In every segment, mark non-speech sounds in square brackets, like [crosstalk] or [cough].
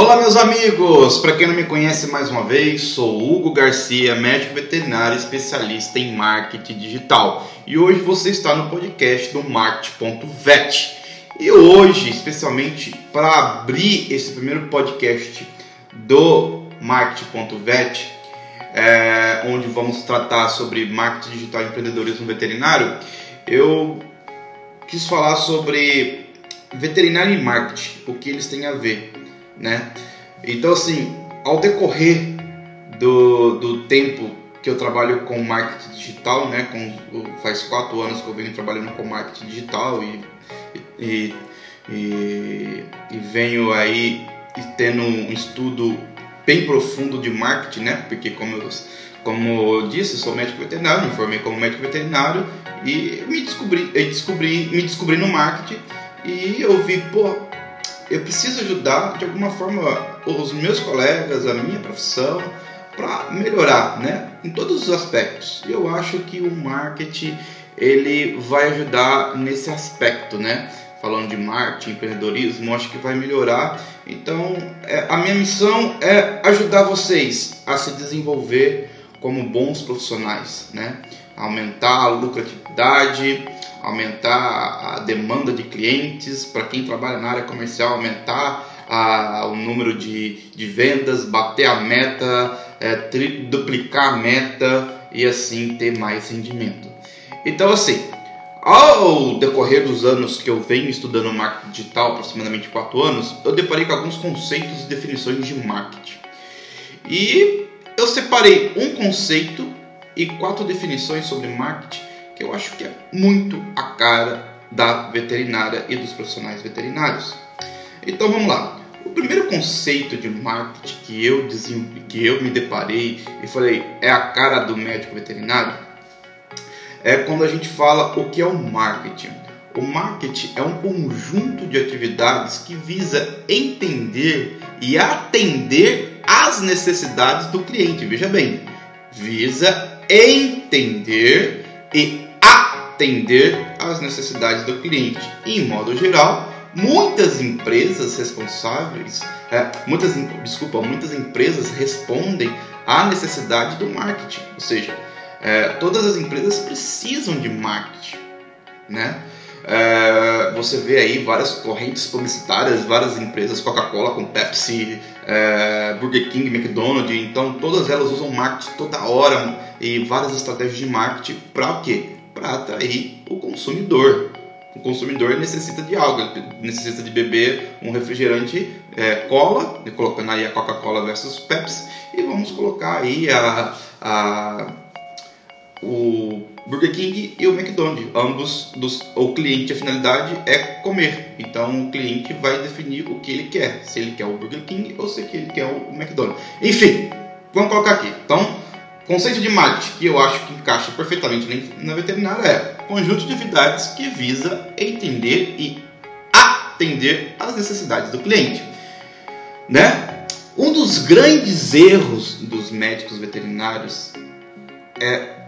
Olá, meus amigos! Para quem não me conhece mais uma vez, sou Hugo Garcia, médico veterinário especialista em marketing digital. E hoje você está no podcast do Market.vet. E hoje, especialmente para abrir esse primeiro podcast do Market.vet, é, onde vamos tratar sobre marketing digital e empreendedorismo veterinário, eu quis falar sobre veterinário e marketing, o que eles têm a ver, né? Então, assim, ao decorrer do, do tempo que eu trabalho com marketing digital, né? Com, faz quatro anos que eu venho trabalhando com marketing digital e, e, e, e venho aí tendo um estudo bem profundo de marketing, né? Porque como eu, como eu disse, sou médico veterinário, me formei como médico veterinário e me descobri, descobri, me descobri no marketing e eu vi, pô, eu preciso ajudar de alguma forma os meus colegas, a minha profissão, para melhorar, né? Em todos os aspectos. Eu acho que o marketing ele vai ajudar nesse aspecto, né? falando de marketing, empreendedorismo, acho que vai melhorar. Então, é, a minha missão é ajudar vocês a se desenvolver como bons profissionais, né? Aumentar a lucratividade, aumentar a demanda de clientes para quem trabalha na área comercial, aumentar a, o número de, de vendas, bater a meta, é, duplicar a meta e assim ter mais rendimento. Então, assim, ao decorrer dos anos que eu venho estudando marketing digital, aproximadamente 4 anos, eu deparei com alguns conceitos e definições de marketing. E eu separei um conceito e quatro definições sobre marketing que eu acho que é muito a cara da veterinária e dos profissionais veterinários. Então vamos lá. O primeiro conceito de marketing que eu, que eu me deparei e falei é a cara do médico veterinário é quando a gente fala o que é o marketing. O marketing é um conjunto de atividades que visa entender e atender às necessidades do cliente. Veja bem, visa entender e atender às necessidades do cliente. E, em modo geral, muitas empresas responsáveis, é, muitas, desculpa, muitas empresas respondem à necessidade do marketing, ou seja, é, todas as empresas precisam de marketing, né? É, você vê aí várias correntes publicitárias, várias empresas, Coca-Cola com Pepsi, é, Burger King, McDonald's, então todas elas usam marketing toda hora e várias estratégias de marketing para o quê? Para atrair o consumidor. O consumidor necessita de algo, necessita de beber um refrigerante é, cola, colocando aí a Coca-Cola versus Pepsi, e vamos colocar aí a, a o Burger King e o McDonald's. Ambos, dos, o cliente, a finalidade é comer. Então o cliente vai definir o que ele quer. Se ele quer o Burger King ou se ele quer o McDonald's. Enfim, vamos colocar aqui. Então, conceito de marketing que eu acho que encaixa perfeitamente na veterinária é conjunto de atividades que visa entender e atender às necessidades do cliente. Né? Um dos grandes erros dos médicos veterinários é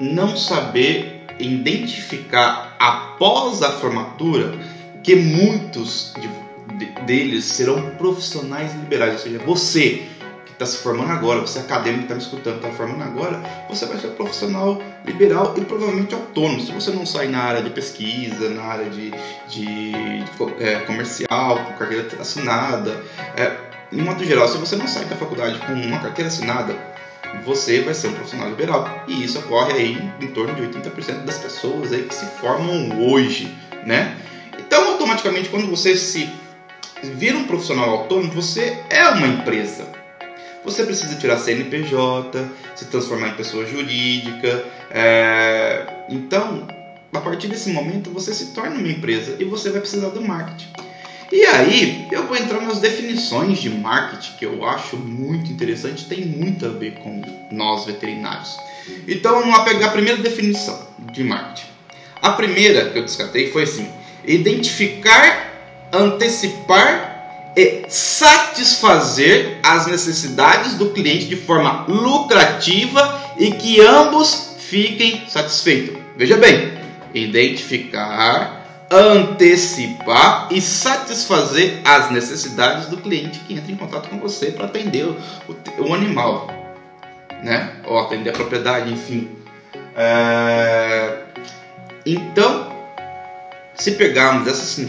não saber identificar após a formatura que muitos de, de, deles serão profissionais liberais, ou seja, você está se formando agora, você acadêmico que está me escutando, está formando agora, você vai ser profissional liberal e provavelmente autônomo. Se você não sair na área de pesquisa, na área de, de, de é, comercial, com carteira assinada, é, em modo geral, se você não sair da faculdade com uma carteira assinada, você vai ser um profissional liberal. E isso ocorre aí em torno de 80% das pessoas aí que se formam hoje, né? Então, automaticamente, quando você se vira um profissional autônomo, você é uma empresa. Você precisa tirar CNPJ, se transformar em pessoa jurídica. É... Então, a partir desse momento, você se torna uma empresa e você vai precisar do marketing. E aí, eu vou entrar nas definições de marketing que eu acho muito interessante, tem muito a ver com nós veterinários. Então, vamos lá pegar a primeira definição de marketing. A primeira que eu descartei foi assim: identificar, antecipar satisfazer as necessidades do cliente de forma lucrativa e que ambos fiquem satisfeitos. Veja bem, identificar, antecipar e satisfazer as necessidades do cliente que entra em contato com você para atender o, o, animal, né? Ou atender a propriedade, enfim. É... Então, se pegarmos essa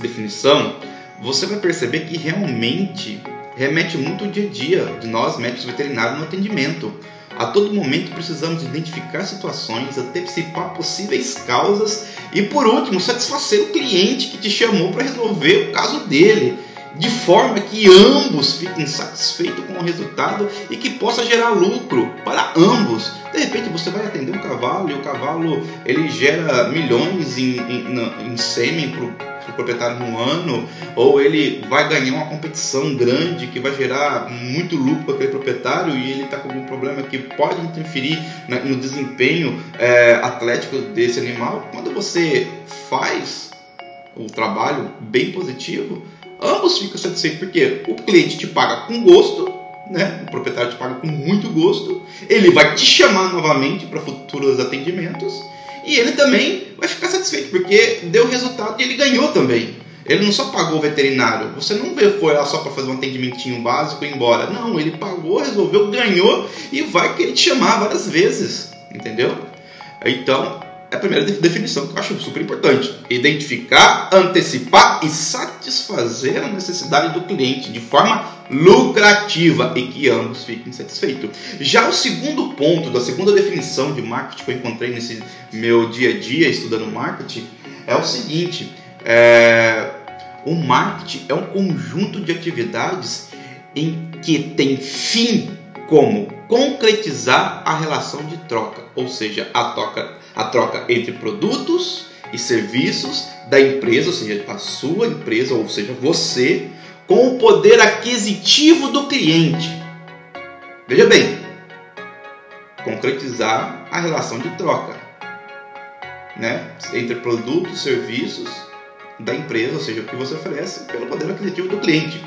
definição, você vai perceber que realmente remete muito ao dia a dia de nós, médicos veterinários, no atendimento. A todo momento precisamos identificar situações, antecipar possíveis causas e, por último, satisfazer o cliente que te chamou para resolver o caso dele, de forma que ambos fiquem satisfeitos com o resultado e que possa gerar lucro para ambos. De repente você vai atender um cavalo e o cavalo ele gera milhões em, em, em sêmen para o proprietário no ano, ou ele vai ganhar uma competição grande que vai gerar muito lucro para aquele proprietário e ele está com algum problema que pode interferir no desempenho é, atlético desse animal. Quando você faz o trabalho bem positivo, ambos ficam satisfeitos porque o cliente te paga com gosto, né? O proprietário te paga com muito gosto, ele vai te chamar novamente para futuros atendimentos e ele também vai ficar satisfeito, porque deu resultado e ele ganhou também. Ele não só pagou o veterinário, você não foi lá só para fazer um atendimentinho básico e ir embora. Não, ele pagou, resolveu, ganhou e vai querer te chamar várias vezes, entendeu? Então, é a primeira definição que eu acho super importante. Identificar, antecipar e satisfazer a necessidade do cliente de forma lucrativa e que ambos fiquem satisfeitos. Já o segundo ponto, da segunda definição de marketing que eu encontrei nesse meu dia a dia estudando marketing, é o seguinte: é, o marketing é um conjunto de atividades em que tem fim como concretizar a relação de troca, ou seja, a troca, a troca entre produtos e serviços da empresa, ou seja, a sua empresa, ou seja, você, com o poder aquisitivo do cliente. Veja bem, concretizar a relação de troca né, entre produtos e serviços da empresa, ou seja, o que você oferece pelo poder aquisitivo do cliente.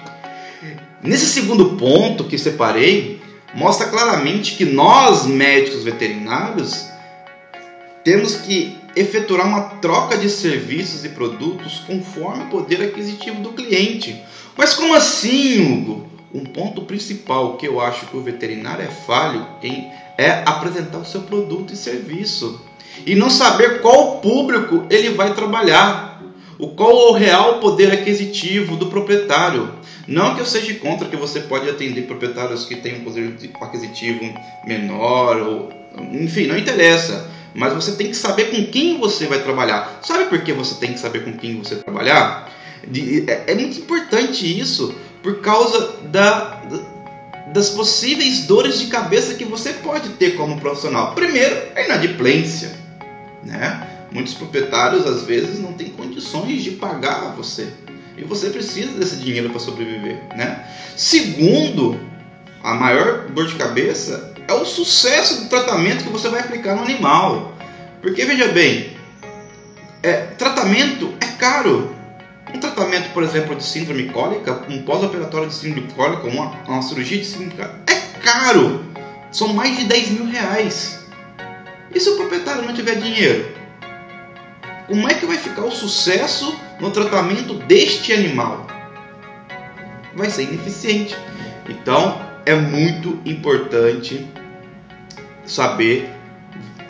Nesse segundo ponto que separei, mostra claramente que nós, médicos veterinários, temos que efetuar uma troca de serviços e produtos conforme o poder aquisitivo do cliente. Mas como assim, Hugo? Um ponto principal que eu acho que o veterinário é falho em é apresentar o seu produto e serviço e não saber qual público ele vai trabalhar, o qual o real poder aquisitivo do proprietário. Não que eu seja contra que você pode atender proprietários que têm um poder aquisitivo menor, ou, enfim, não interessa. Mas você tem que saber com quem você vai trabalhar. Sabe por que você tem que saber com quem você trabalhar? É, é muito importante isso por causa da, das possíveis dores de cabeça que você pode ter como profissional. Primeiro, a inadimplência. Né? Muitos proprietários às vezes não têm condições de pagar você. E você precisa desse dinheiro para sobreviver, né? Segundo, a maior dor de cabeça é o sucesso do tratamento que você vai aplicar no animal. Porque veja bem, é, tratamento é caro. Um tratamento, por exemplo, de síndrome cólica, um pós-operatório de síndrome cólica, uma, uma cirurgia de síndrome cólica, é caro. São mais de 10 mil reais. E se o proprietário não tiver dinheiro? Como é que vai ficar o sucesso no tratamento deste animal, vai ser ineficiente. Então, é muito importante saber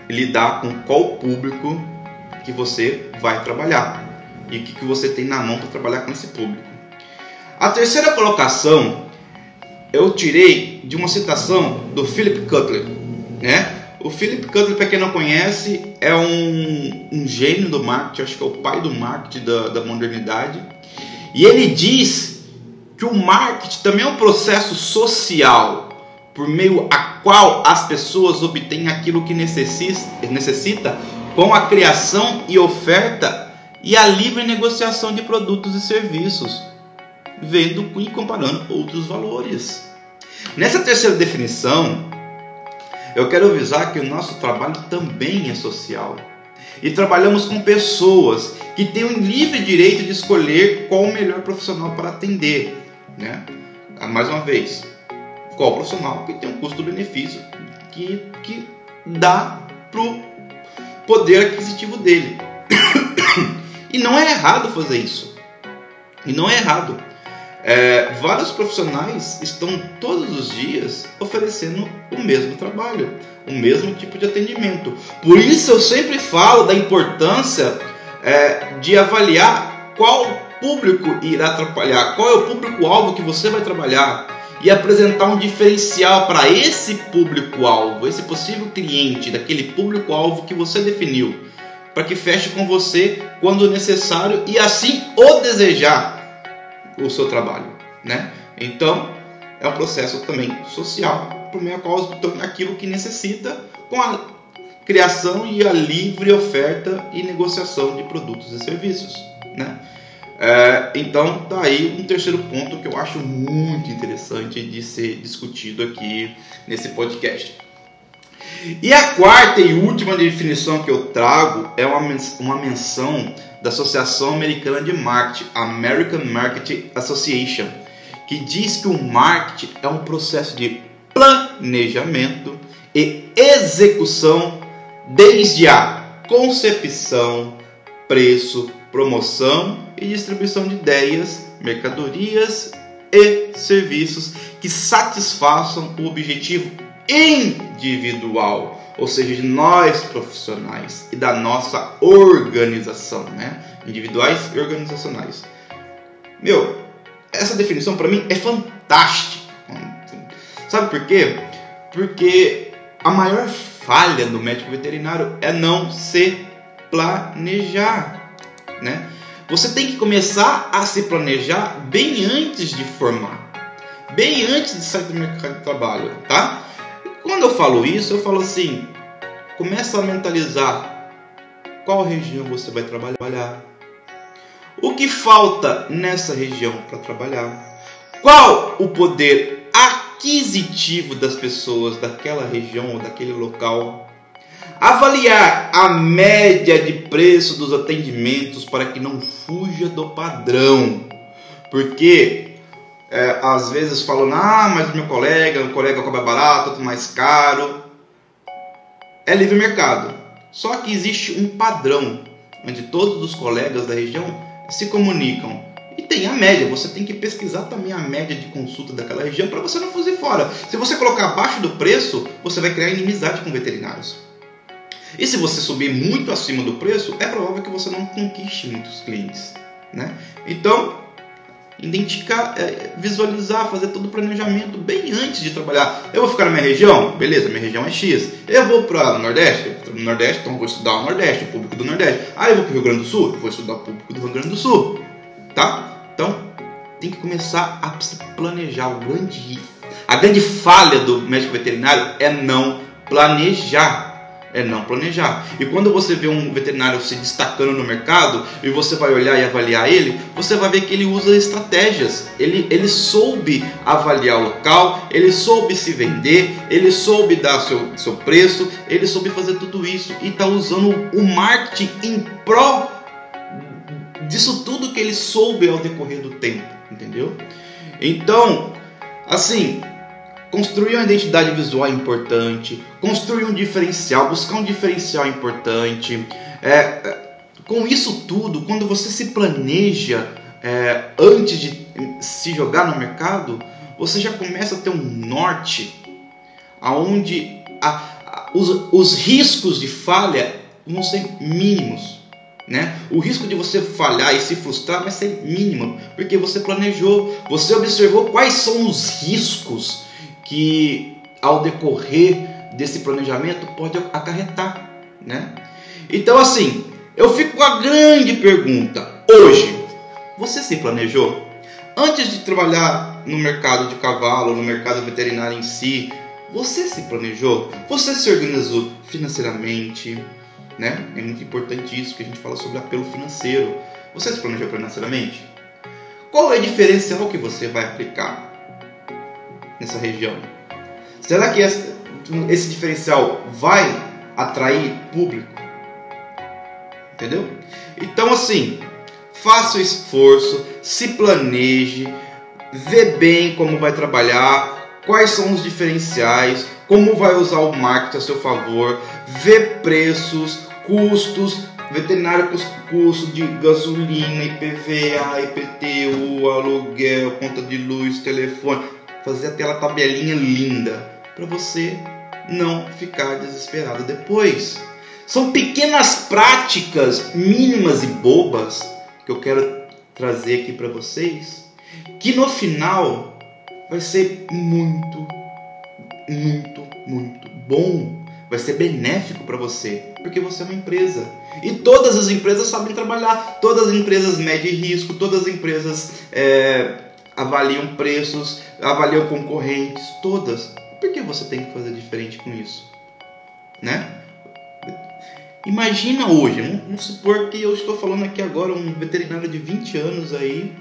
lidar com qual público que você vai trabalhar e o que, que você tem na mão para trabalhar com esse público. A terceira colocação eu tirei de uma citação do Philip Cutler, né? O Philip Cutler, para quem não conhece, é um, um gênio do marketing, acho que é o pai do marketing da, da modernidade. E ele diz que o marketing também é um processo social, por meio a qual as pessoas obtêm aquilo que necessita, necessita com a criação e oferta e a livre negociação de produtos e serviços, vendo e comparando outros valores. Nessa terceira definição, eu quero avisar que o nosso trabalho também é social. E trabalhamos com pessoas que têm o livre direito de escolher qual o melhor profissional para atender. Né? Ah, mais uma vez, qual profissional que tem um custo-benefício que, que dá para o poder aquisitivo dele. [coughs] E não é errado fazer isso. E não é errado. É, vários profissionais estão todos os dias oferecendo o mesmo trabalho, o mesmo tipo de atendimento. Por isso eu sempre falo da importância é, de avaliar qual público irá trabalhar, qual é o público-alvo que você vai trabalhar e apresentar um diferencial para esse público-alvo, esse possível cliente, daquele público-alvo que você definiu, para que feche com você quando necessário e assim o desejar o seu trabalho, né? Então, é um processo também social, por meio qual aquilo que necessita com a criação e a livre oferta e negociação de produtos e serviços, né? É, então, tá um terceiro ponto que eu acho muito interessante de ser discutido aqui nesse podcast. E a quarta e última definição que eu trago é uma, uma menção da Associação Americana de Marketing, American Marketing Association, que diz que o marketing é um processo de planejamento e execução desde a concepção, preço, promoção e distribuição de ideias, mercadorias e serviços que satisfaçam o objetivo individual, ou seja, de nós profissionais e da nossa organização, né? Individuais e organizacionais. Meu, essa definição para mim é fantástica. Sabe por quê? Porque a maior falha do médico veterinário é não se planejar né? Você tem que começar a se planejar bem antes de formar, bem antes de sair do mercado de trabalho, tá? Quando eu falo isso, eu falo assim: começa a mentalizar qual região você vai trabalhar, o que falta nessa região para trabalhar, qual o poder aquisitivo das pessoas daquela região ou daquele local Avaliar a média de preço dos atendimentos para que não fuja do padrão. Porque é, às vezes falam, ah, mas o meu colega, o colega cobra barato, outro mais caro. É livre mercado. Só que existe um padrão onde todos os colegas da região se comunicam. E tem a média, você tem que pesquisar também a média de consulta daquela região para você não fugir fora. Se você colocar abaixo do preço, você vai criar inimizade com veterinários. E se você subir muito acima do preço, é provável que você não conquiste muitos clientes. Né? Então, identificar, é, visualizar, fazer todo o planejamento bem antes de trabalhar. Eu vou ficar na minha região? Beleza, minha região é X. Eu vou para o Nordeste? No Nordeste, então vou estudar o Nordeste, o público do Nordeste. Ah, eu vou para o Rio Grande do Sul? Vou estudar o público do Rio Grande do Sul. Tá? Então, tem que começar a planejar. O grande, a grande falha do médico veterinário é não planejar é não planejar. E quando você vê um veterinário se destacando no mercado e você vai olhar e avaliar ele, você vai ver que ele usa estratégias. Ele, ele soube avaliar o local, ele soube se vender, ele soube dar seu, seu preço, ele soube fazer tudo isso e está usando o marketing em pró disso tudo que ele soube ao decorrer do tempo, entendeu? Então, assim, Construir uma identidade visual importante, construir um diferencial, buscar um diferencial importante. É, é, com isso tudo, quando você se planeja é, antes de se jogar no mercado, você já começa a ter um norte aonde a, a, os, os riscos de falha vão ser mínimos. Né? O risco de você falhar e se frustrar vai ser mínimo, porque você planejou, você observou quais são os riscos que ao decorrer desse planejamento pode acarretar, né? Então assim, eu fico com a grande pergunta hoje: você se planejou antes de trabalhar no mercado de cavalo, no mercado veterinário em si? Você se planejou? Você se organizou financeiramente? Né? É muito importante isso que a gente fala sobre apelo financeiro. Você se planejou financeiramente? Qual é o diferencial que você vai aplicar? Nessa região? Será que esse, diferencial vai atrair público? Entendeu? Então, assim, faça o esforço, se planeje, vê bem como vai trabalhar, quais são os diferenciais, como vai usar o marketing a seu favor, vê preços, custos, veterinário com custo de gasolina, IPVA, IPTU, aluguel, conta de luz, telefone, fazer aquela tabelinha linda para você não ficar desesperado depois. São pequenas práticas mínimas e bobas que eu quero trazer aqui para vocês, que no final vai ser muito, muito, muito bom vai ser benéfico para você, porque você é uma empresa. E todas as empresas sabem trabalhar, todas as empresas medem risco, todas as empresas é, avaliam preços, avaliam concorrentes, todas. Por que você tem que fazer diferente com isso? Né? Imagina hoje, vamos supor que eu estou falando aqui agora, um veterinário de 20 anos aí,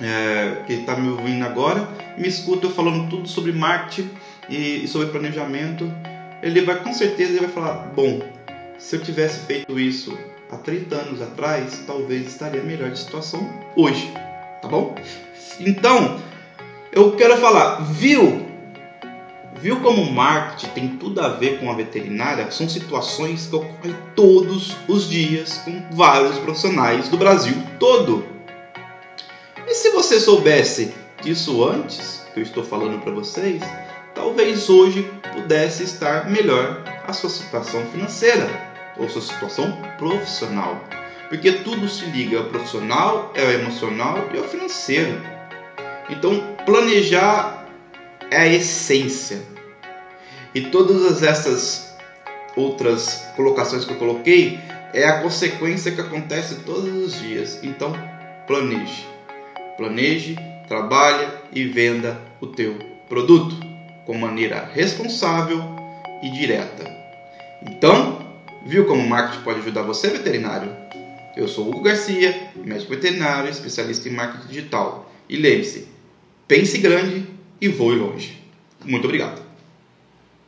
é, que está me ouvindo agora, me escuta eu falando tudo sobre marketing e, e sobre planejamento ele vai com certeza ele vai falar: bom, se eu tivesse feito isso há 30 anos atrás, talvez estaria melhor de situação hoje, tá bom? Então, eu quero falar, viu? Viu como o marketing tem tudo a ver com a veterinária? São situações que ocorrem todos os dias com vários profissionais do Brasil todo. E se você soubesse disso antes, que eu estou falando para vocês, talvez hoje pudesse estar melhor a sua situação financeira ou sua situação profissional. Porque tudo se liga ao profissional, é o emocional e ao financeiro. Então, planejar é a essência. E todas essas outras colocações que eu coloquei é a consequência que acontece todos os dias. Então, planeje. Planeje, trabalhe e venda o teu produto com maneira responsável e direta. Então, viu como o marketing pode ajudar você, veterinário? Eu sou Hugo Garcia, médico veterinário, especialista em marketing digital. E lembre-se, pense grande e voe longe. Muito obrigado.